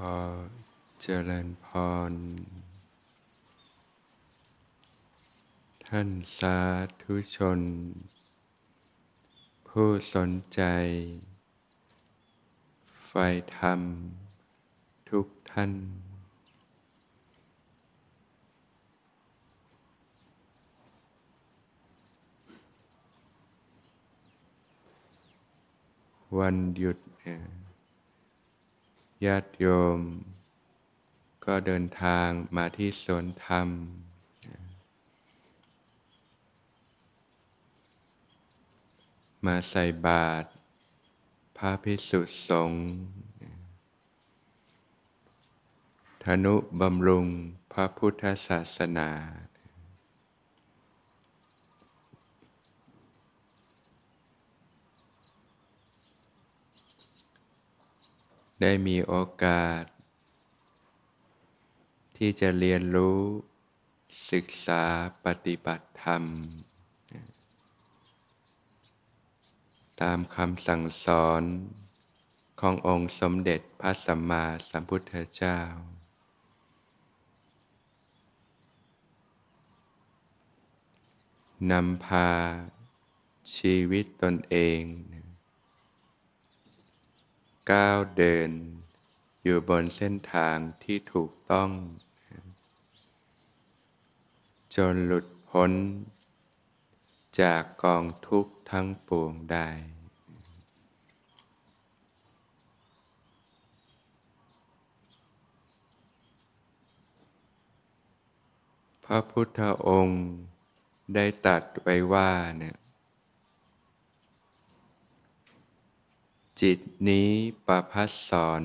พอเจริญพร ท่านสาธุชน ผู้สนใจ ไฟธรรม ทุกท่าน วันหยุดเนี่ย ญาติโยม ก็เดินทางมาที่สวนธรรม มาใส่บาตรพระพิสุสงฆ์ธนุบำรุงพระพุทธศาสนา ได้มีโอกาส ที่จะเรียนรู้ศึกษาปฏิบัติธรรม ตามคำสั่งสอนขององค์สมเด็จพระสัมมาสัมพุทธเจ้า นำพาชีวิตตนเอง ก้าวเดิน อยู่บนเส้นทางที่ถูกต้อง จนหลุดพ้น จากกองทุกข์ทั้งปวงได้ พระพุทธองค์ได้ตัดไว้ว่าเนี่ย จิตนี้ประพัสสอน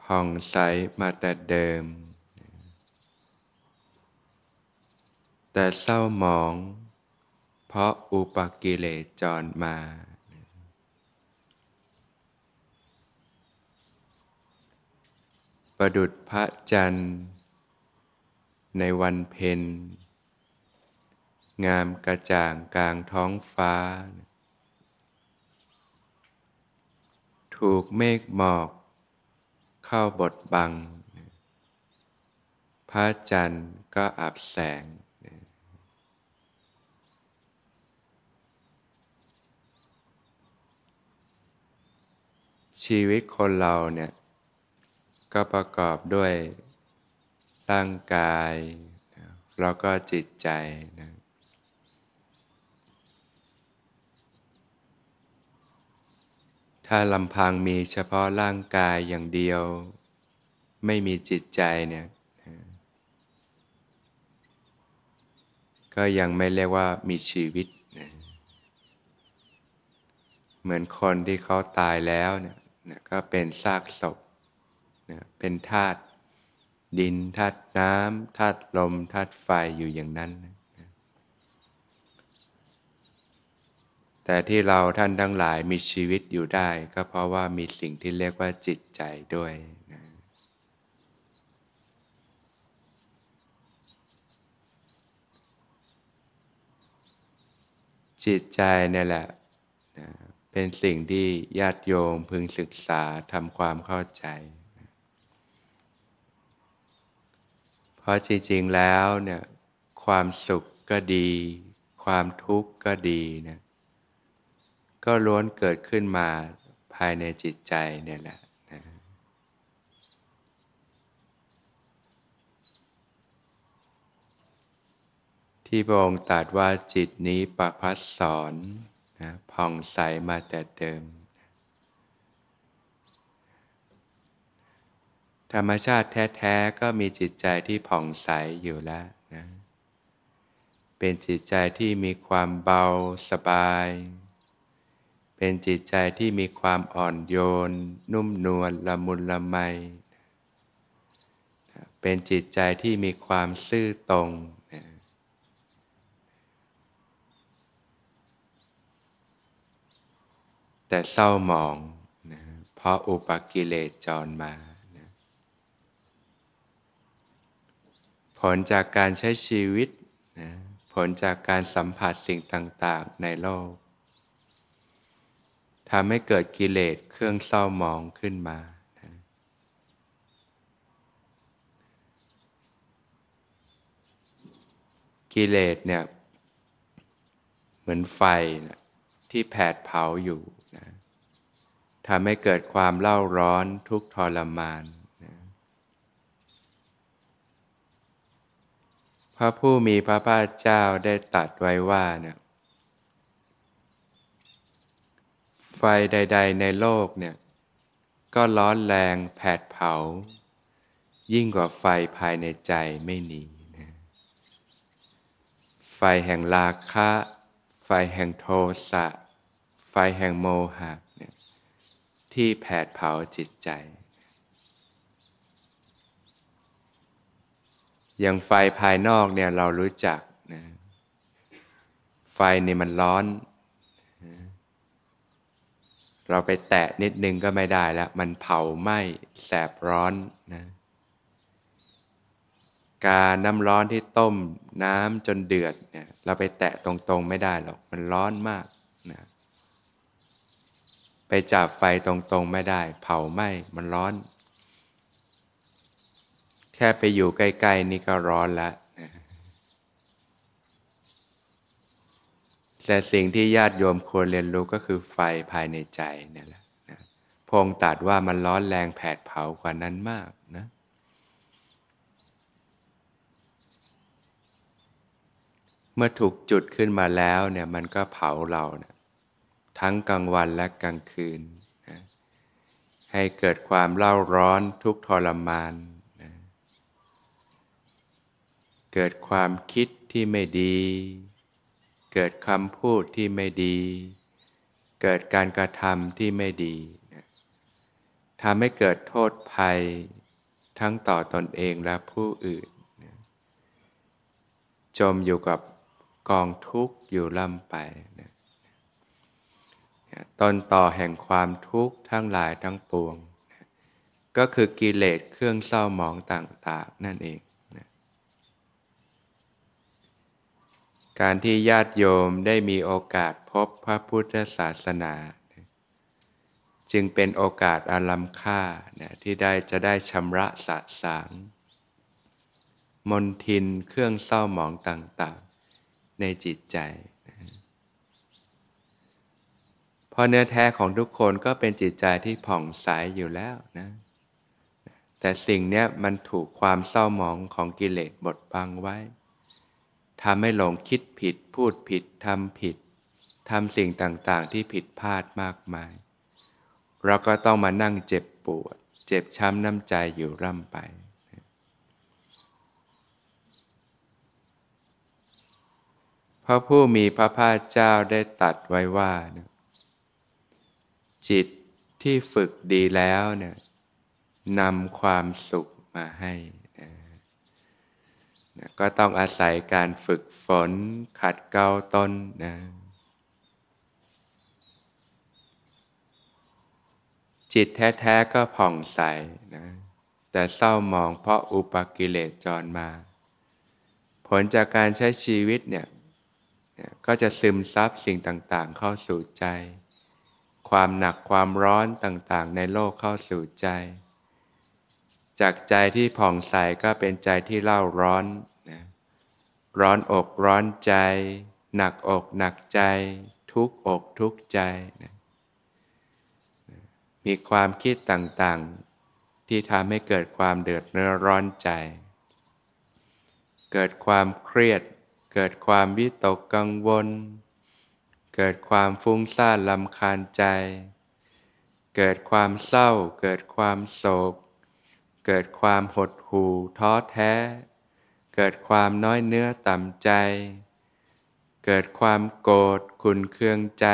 ผ่องใสมาแต่เดิม แต่เศร้าหมอง เพราะอุปกิเลสจรมา ประดุดพระจันทร์ ในวันเพ็ญงามกระจ่างกลางท้องฟ้า ถูกเมฆหมอก เข้าบดบัง พระจันทร์ก็อับแสง ชีวิตคนเราเนี่ย ก็ประกอบด้วยร่างกาย แล้วก็จิตใจนะ ถ้าลำพังมีเฉพาะร่างกายอย่างเดียว ไม่มีจิตใจเนี่ยก็ยังไม่เรียกว่ามีชีวิตนะเหมือนคนที่เขาตายแล้วเนี่ยนะก็เป็นซากศพนะเป็นธาตุดินธาตุน้ำธาตุลมธาตุไฟอยู่อย่างนั้นนะ แต่ที่เราท่านทั้งหลายมีชีวิตอยู่ได้ ก็เพราะว่ามีสิ่งที่เรียกว่าจิตใจด้วยนะจิตใจนี่แหละนะเป็นสิ่งที่ญาติโยมพึงศึกษาทำความเข้าใจนะเพราะจริงๆแล้วเนี่ยความสุขก็ดี ความทุกข์ก็ดีนะ ก็ล้วนเกิดขึ้นมาภายในจิตใจเนี่ยแหละนะที่พระองค์ตรัสว่าจิตนี้ประพัสสอนนะผ่องใสมาแต่เดิม ธรรมชาติแท้ ๆ ก็มีจิตใจที่ผ่องใสอยู่แล้วนะเป็นจิตใจที่มีความเบาสบาย เป็นจิตใจที่มีความอ่อนโยน นุ่มนวลละมุนละไม เป็นจิตใจที่มีความซื่อตรง แต่เศร้าหมองนะเพราะอุปกิเลสจรมานะผลจากการใช้ชีวิตนะผลจากการสัมผัสสิ่งต่าง ๆ ในโลก ทำให้เกิดกิเลสเครื่องเศร้ามองขึ้นมา กิเลสเนี่ย เหมือนไฟนะที่แผดเผาอยู่นะทำให้เกิดความเล่าร้อนทุกทรมานนะพระผู้มีพระภาคเจ้าได้ตัดไว้ว่าเนี่ย ไฟใด ๆ ในโลกเนี่ยก็ร้อนแรงแผดเผา ยิ่งกว่าไฟภายในใจไม่หนีนะไฟแห่งราคะ ไฟแห่งโทสะ ไฟแห่งโมหะเนี่ยที่แผดเผาจิตใจ อย่างไฟภายนอกเนี่ยเรารู้จักนะไฟนี่มันร้อน เราไปแตะนิดนึงก็ไม่ได้แล้ว มันเผาไหม้แสบร้อนนะการน้ำร้อนที่ต้มน้ำจนเดือดเนี่ยเราไปแตะตรงๆไม่ได้หรอก มันร้อนมากนะไปจับไฟตรงๆไม่ได้ เผาไหม้มันร้อน แค่ไปอยู่ใกล้ ๆ นี่ก็ร้อนแล้ว แต่สิ่งที่ญาติโยมควรเรียนรู้ก็คือไฟภายในใจนี่แหละนะพงตัดว่ามันร้อนแรงแผดเผากว่านั้นมากนะเมื่อถูกจุดขึ้นมาแล้วเนี่ยมันก็เผาเรานะทั้งกลางวันและกลางคืนนะให้เกิดความเล่าร้อนทุกทรมานนะเกิดความคิดที่ไม่ดี เกิดคำพูดที่ไม่ดี เกิดการกระทำที่ไม่ดีทำให้เกิดโทษภัยทั้งต่อตอนเองและผู้อื่น จมอยู่กับกองทุกข์อยู่ล่ำไปนะต้นต่อแห่งความทุกข์ทั้งหลายทั้งปวง ก็คือกิเลสเครื่องเศร้าหมองต่าง ๆ นั่นเอง การที่ญาติโยมได้มีโอกาสพบพระพุทธศาสนา จึงเป็นโอกาสอาลัมค่าที่ได้จะได้ชำระสะสาง มนทินเครื่องเศร้าหมองต่างๆ ในจิตใจเพราะเนื้อแท้ของทุกคนก็เป็นจิตใจที่ผ่องใสอยู่แล้วนะแต่สิ่งนี้มันถูกความเศร้าหมองของกิเลสบดบังไว้ ทำให้หลงคิดผิด พูดผิดทำผิดทำสิ่งต่างๆ ที่ผิดพลาดมากมาย เราก็ต้องมานั่งเจ็บปวด เจ็บช้ำน้ำใจอยู่ร่ำไปพระผู้มีพระภาคเจ้าได้ตัดไว้ว่า จิตที่ฝึกดีแล้วเนี่ยนำความสุขมาให้ นะก็ต้องอาศัยการฝึกฝน ขัดเกลาตนนะจิตแท้ๆก็ผ่องใสนะ แต่เศร้ามองเพราะอุปกิเลสจรมา ผลจากการใช้ชีวิตเนี่ยก็จะซึมซับสิ่งต่างๆ เข้าสู่ใจ ความหนักความร้อนต่างๆ ในโลกเข้าสู่ใจ จากใจที่ผ่องใสก็เป็นใจที่เล่าร้อนนะร้อนอกร้อนใจ หนักอกหนักใจ ทุกอกทุกใจนะมีความคิดต่างๆ ที่ทำให้เกิดความเดือดเนื้อร้อนใจ เกิดความเครียด เกิดความวิตกกังวล เกิดความฟุ้งซ่านลำคาญใจ เกิดความเศร้า เกิดความโศก เกิดความหดหู่ท้อแท้ เกิดความน้อยเนื้อต่ำใจ เกิดความโกรธขุนเคืองใจ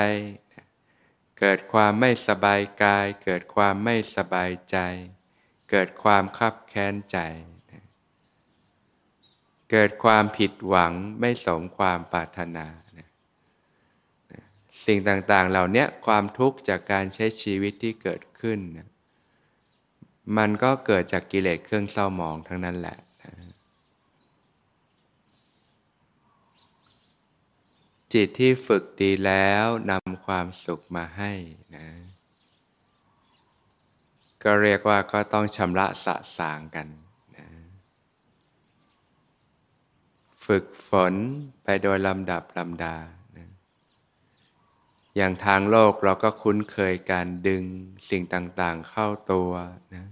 เกิดความไม่สบายกาย เกิดความไม่สบายใจ เกิดความคับแค้นใจ เกิดความผิดหวังไม่สมความปรารถนาสิ่งต่างๆ เหล่านี้ความทุกข์จากการใช้ชีวิตที่เกิดขึ้นนะ มันก็เกิดจากกิเลสเครื่องเศร้าหมองทั้งนั้นแหละจิตที่ฝึกดีแล้วนำความสุขมาให้นะ ก็เรียกว่าก็ต้องชำระสะสางกันนะฝึกฝนไปโดยลำดับลำดานะอย่างทางโลกเราก็คุ้นเคยการดึงสิ่งต่างๆเข้าตัวนะ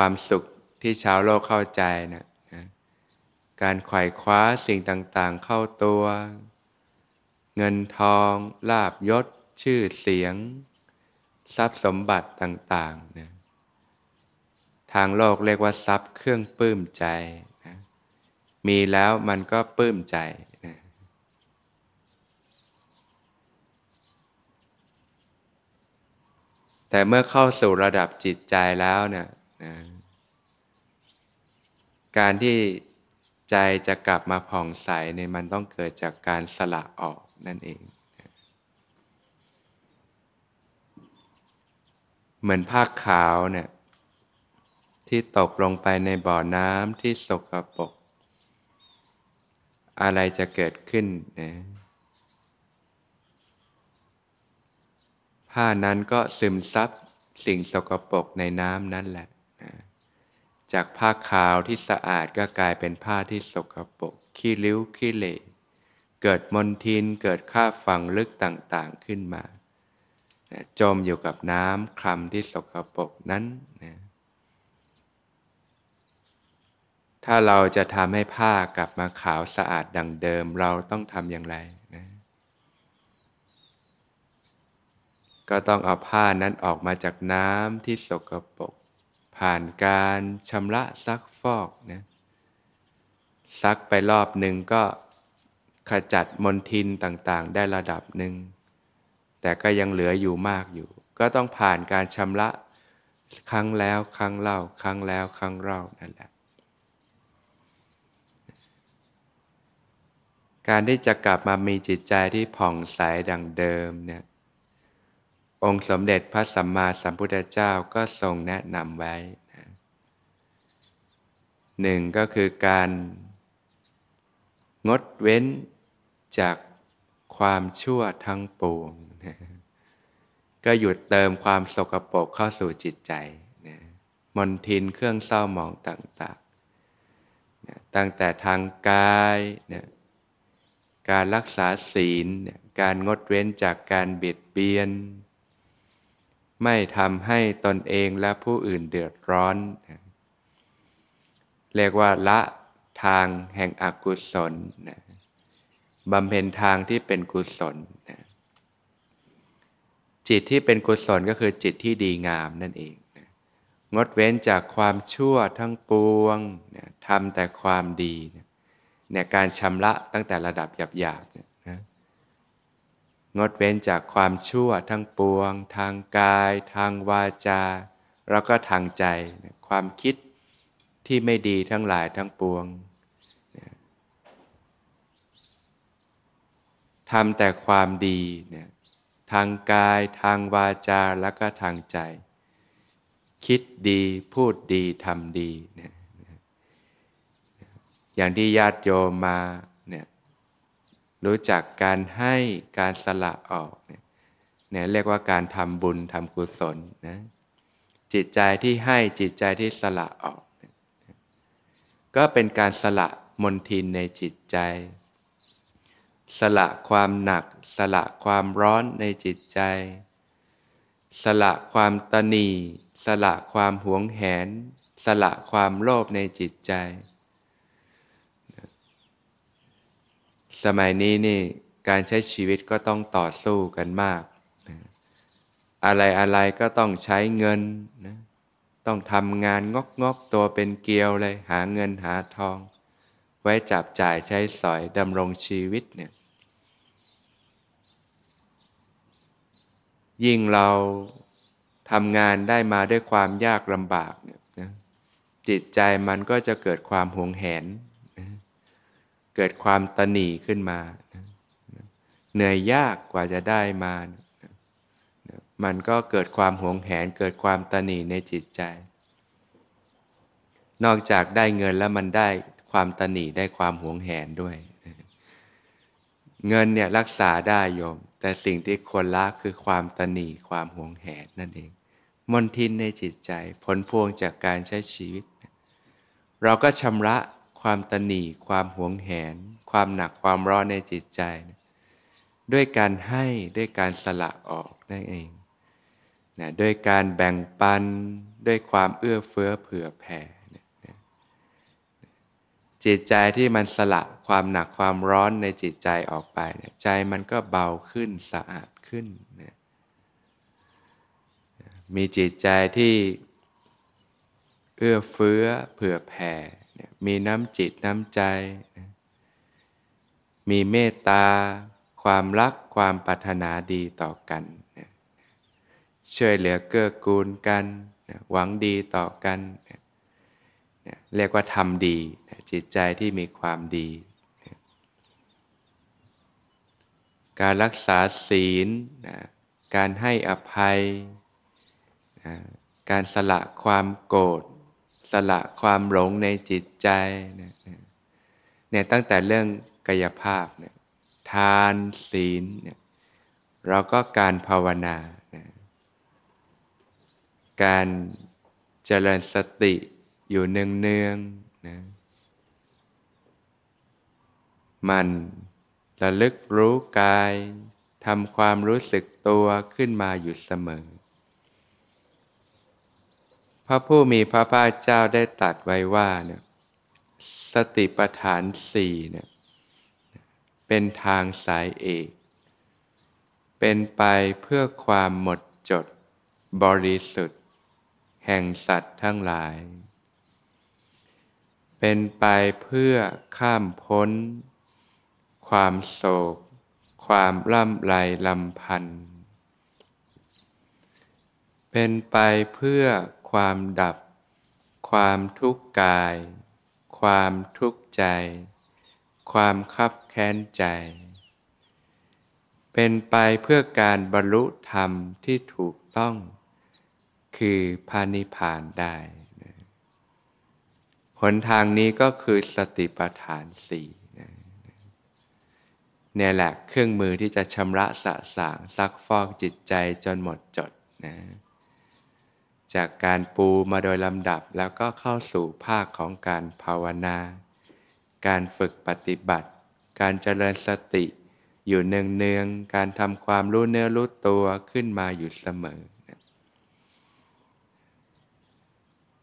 ความสุขที่ชาวโลกเข้าใจนะนะการไขว่คว้าสิ่งต่างๆ เข้าตัว เงินทองลาบยศ ชื่อเสียง ทรัพย์สมบัติต่างๆนะทางโลกเรียกว่าทรัพย์เครื่องปลื้มใจนะมีแล้วมันก็ปลื้มใจนะแต่เมื่อเข้าสู่ระดับจิตใจแล้วเนี่ย นะการที่ใจจะกลับมาผ่องใสเนี่ยมันต้องเกิดจากการสละออกนั่นเอง เหมือนผ้าขาวเนี่ยที่ตกลงไปในบ่อน้ำที่สกปรกอะไรจะเกิดขึ้นนะผ้านั้นก็ซึมซับสิ่งสกปรกในน้ำนั่นแหละ จากผ้าขาวที่สะอาดก็กลายเป็นผ้าที่สกปรกขี้ริ้วขี้เหร่เกิดมลทินเกิดค่าฝังลึกต่างๆขึ้นมา จมอยู่กับน้ำคลำที่สกปรกนั้นนะถ้าเราจะทำให้ผ้ากลับมาขาวสะอาดดังเดิมเราต้องทำอย่างไรนะก็ต้องเอาผ้านั้นออกมาจากน้ำที่สกปรก ผ่านการชำระซักฟอกนะซักไปรอบหนึ่งก็ขจัดมลทินต่างๆ ได้ระดับหนึ่ง แต่ก็ยังเหลืออยู่มากอยู่ ก็ต้องผ่านการชำระครั้งแล้วครั้งเล่า ครั้งแล้วครั้งเล่านั่นแหละ การที่จะกลับมามีจิตใจที่ผ่องใสดังเดิมเนี่ย องค์สมเด็จพระสัมมาสัมพุทธเจ้าก็ทรงแนะนำไว้หนึ่งก็คือการ งดเว้นจากความชั่วทั้งปวง ก็หยุดเติมความสกปรกเข้าสู่จิตใจนะมนทินเครื่องเศร้าหมองต่างๆนะตั้งแต่ทางกายนะการรักษาศีลนะการงดเว้นจากการเบียดเบียน ไม่ทำให้ตนเองและผู้อื่นเดือดร้อน เรียกว่าละทางแห่งอกุศลนะบำเพ็ญทางที่เป็นกุศลนะจิตที่เป็นกุศลก็คือจิตที่ดีงามนั่นเองนะงดเว้นจากความชั่วทั้งปวงนะทำแต่ความดีนะเนี่ยการชำระตั้งแต่ระดับหยาบๆเนี่ยนะ งดเว้นจากความชั่วทั้งปวง ทางกาย ทางวาจา แล้วก็ทางใจ ความคิดที่ไม่ดีทั้งหลายทั้งปวงทำแต่ความดีเนี่ยทางกายทางวาจาแล้วก็ทางใจ คิดดีพูดดีทำดีเนี่ยอย่างที่ญาติโยมมา รู้จักการให้การสละออกเนี่ยเนี่ยเรียกว่าการทำบุญทำกุศลนะจิตใจที่ให้จิตใจที่สละออก ก็เป็นการสละมนทินในจิตใจ สละความหนัก สละความร้อนในจิตใจ สละความตนี สละความหวงแหน สละความโลภในจิตใจ สมัยนี้นี่การใช้ชีวิตก็ต้องต่อสู้กันมากอะไรอะไรก็ต้องใช้เงินนะต้องทำงานงกงกตัวเป็นเกลียวเลยหาเงินหาทอง ไว้จับจ่ายใช้สอยดำรงชีวิตเนี่ยยิ่งเราทำงานได้มาด้วยความยากลำบากเนี่ยนะจิตใจมันก็จะเกิดความหวงแหน เกิดความตนีขึ้นมา เหนื่อยยากกว่าจะได้มา มันก็เกิดความหวงแหน เกิดความตนีในจิตใจ นอกจากได้เงินแล้วมันได้ความตนีได้ความหวงแหนด้วย เงินเนี่ยรักษาได้โยม แต่สิ่งที่ควรละคือความตนีความหวงแหนนั่นเองมนทินในจิตใจผลพวงจากการใช้ชีวิต เราก็ชำระ ความตนีความหวงแหน ความหนักความร้อนในจิตใจ ด้วยการให้ด้วยการสละออกนั่นเองนะด้วยการแบ่งปันด้วยความเอื้อเฟื้อเผื่อแผ่จิตใจที่มันสละความหนักความร้อนในจิตใจออกไปเนี่ยใจมันก็เบาขึ้นสะอาดขึ้นนะมีจิตใจที่เอื้อเฟื้อเผื่อแผ่ มีน้ำจิตน้ำใจ มีเมตตา ความรักความปรารถนาดีต่อกัน ช่วยเหลือเกื้อกูลกัน หวังดีต่อกัน เรียกว่าทำดี จิตใจที่มีความดี การรักษาศีล การให้อภัย การสละความโกรธ สละความหลงในจิตใจเนี่ยตั้งแต่เรื่องกายภาพเนี่ยทานศีลเนี่ยเราก็การภาวนาการเจริญสติอยู่เนืองๆนะมันระลึกรู้กายทำความรู้สึกตัวขึ้นมาอยู่เสมอ พระผู้มีพระภาคเจ้าได้ตัดไว้ว่าเนี่ยสติปัฏฐานสี่เนี่ยเป็นทางสายเอก เป็นไปเพื่อความหมดจดบริสุทธิ์ แห่งสัตว์ทั้งหลาย เป็นไปเพื่อข้ามพ้น ความโศก ความล่ำไรลำพันธ์เป็นไปเพื่อ ความดับ ความทุกข์กาย ความทุกข์ใจ ความคับแค้นใจ เป็นไปเพื่อการบรรลุธรรมที่ถูกต้อง คือพานิพานได้หนทางนี้ก็คือสติปัฏฐานสี่เนี่ยแหละเครื่องมือที่จะชำระสะสางซักฟอกจิตใจจนหมดจดนะ จากการปูมาโดยลำดับแล้วก็เข้าสู่ภาคของการภาวนา การฝึกปฏิบัติ การเจริญสติ อยู่เนืองๆการทำความรู้เนื้อรู้ตัวขึ้นมาอยู่เสมอ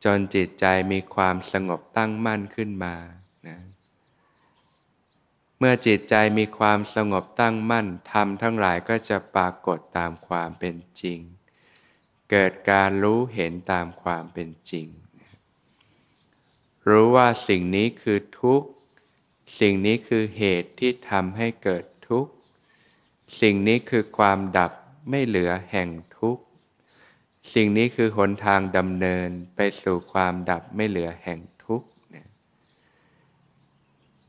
จนจิตใจมีความสงบตั้งมั่นขึ้นมานะมื่อจิตใจมีความสงบตั้งมั่นธรรมทั้งหลายก็จะปรากฏตามความเป็นจริง เกิดการรู้เห็นตามความเป็นจริง รู้ว่าสิ่งนี้คือทุกข์ สิ่งนี้คือเหตุที่ทำให้เกิดทุกข์ สิ่งนี้คือความดับไม่เหลือแห่งทุกข์ สิ่งนี้คือหนทางดำเนินไปสู่ความดับไม่เหลือแห่งทุก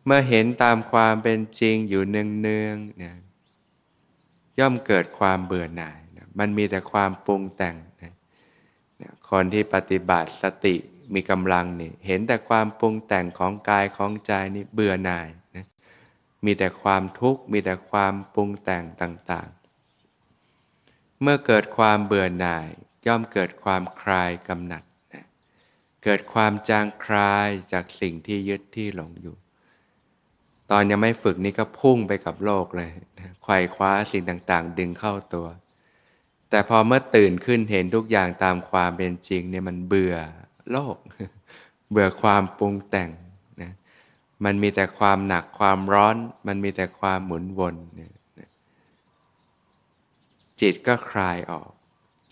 เมื่อเห็นตามความเป็นจริงอยู่เนืองๆเนี่ยย่อมเกิดความเบื่อหน่าย มันมีแต่ความปรุงแต่ง คนที่ปฏิบัติสติมีกำลังนี่เห็นแต่ความปรุงแต่งของกายของใจนี่เบื่อหน่ายนะมีแต่ความทุกข์มีแต่ความปรุงแต่งต่างๆ เมื่อเกิดความเบื่อหน่าย ย่อมเกิดความคลายกำหนัดนะเกิดความจางคลายจากสิ่งที่ยึดที่หลงอยู่ ตอนยังไม่ฝึกนี่ก็พุ่งไปกับโลกเลยไขว่คว้าสิ่งต่างๆ ดึงเข้าตัว แต่พอเมื่อตื่นขึ้นเห็นทุกอย่างตามความเป็นจริงเนี่ยมันเบื่อโลก เบื่อความปรุงแต่งนะมันมีแต่ความหนักความร้อน มันมีแต่ความหมุนวนเนี่ยจิตก็คลายออก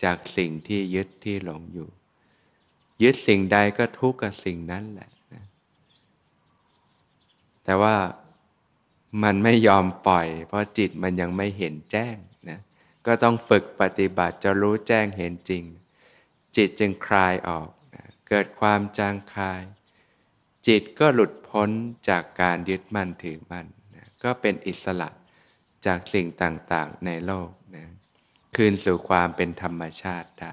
จากสิ่งที่ยึดที่หลงอยู่ ยึดสิ่งใดก็ทุกข์กับสิ่งนั้นแหละนะแต่ว่ามันไม่ยอมปล่อย เพราะจิตมันยังไม่เห็นแจ้ง ก็ต้องฝึกปฏิบัติจะรู้แจ้งเห็นจริง จิตจึงคลายออกนะเกิดความจางคลาย จิตก็หลุดพ้นจากการยึดมั่นถือมั่นนะก็เป็นอิสระจากสิ่งต่างๆในโลกนะคืนสู่ความเป็นธรรมชาติได้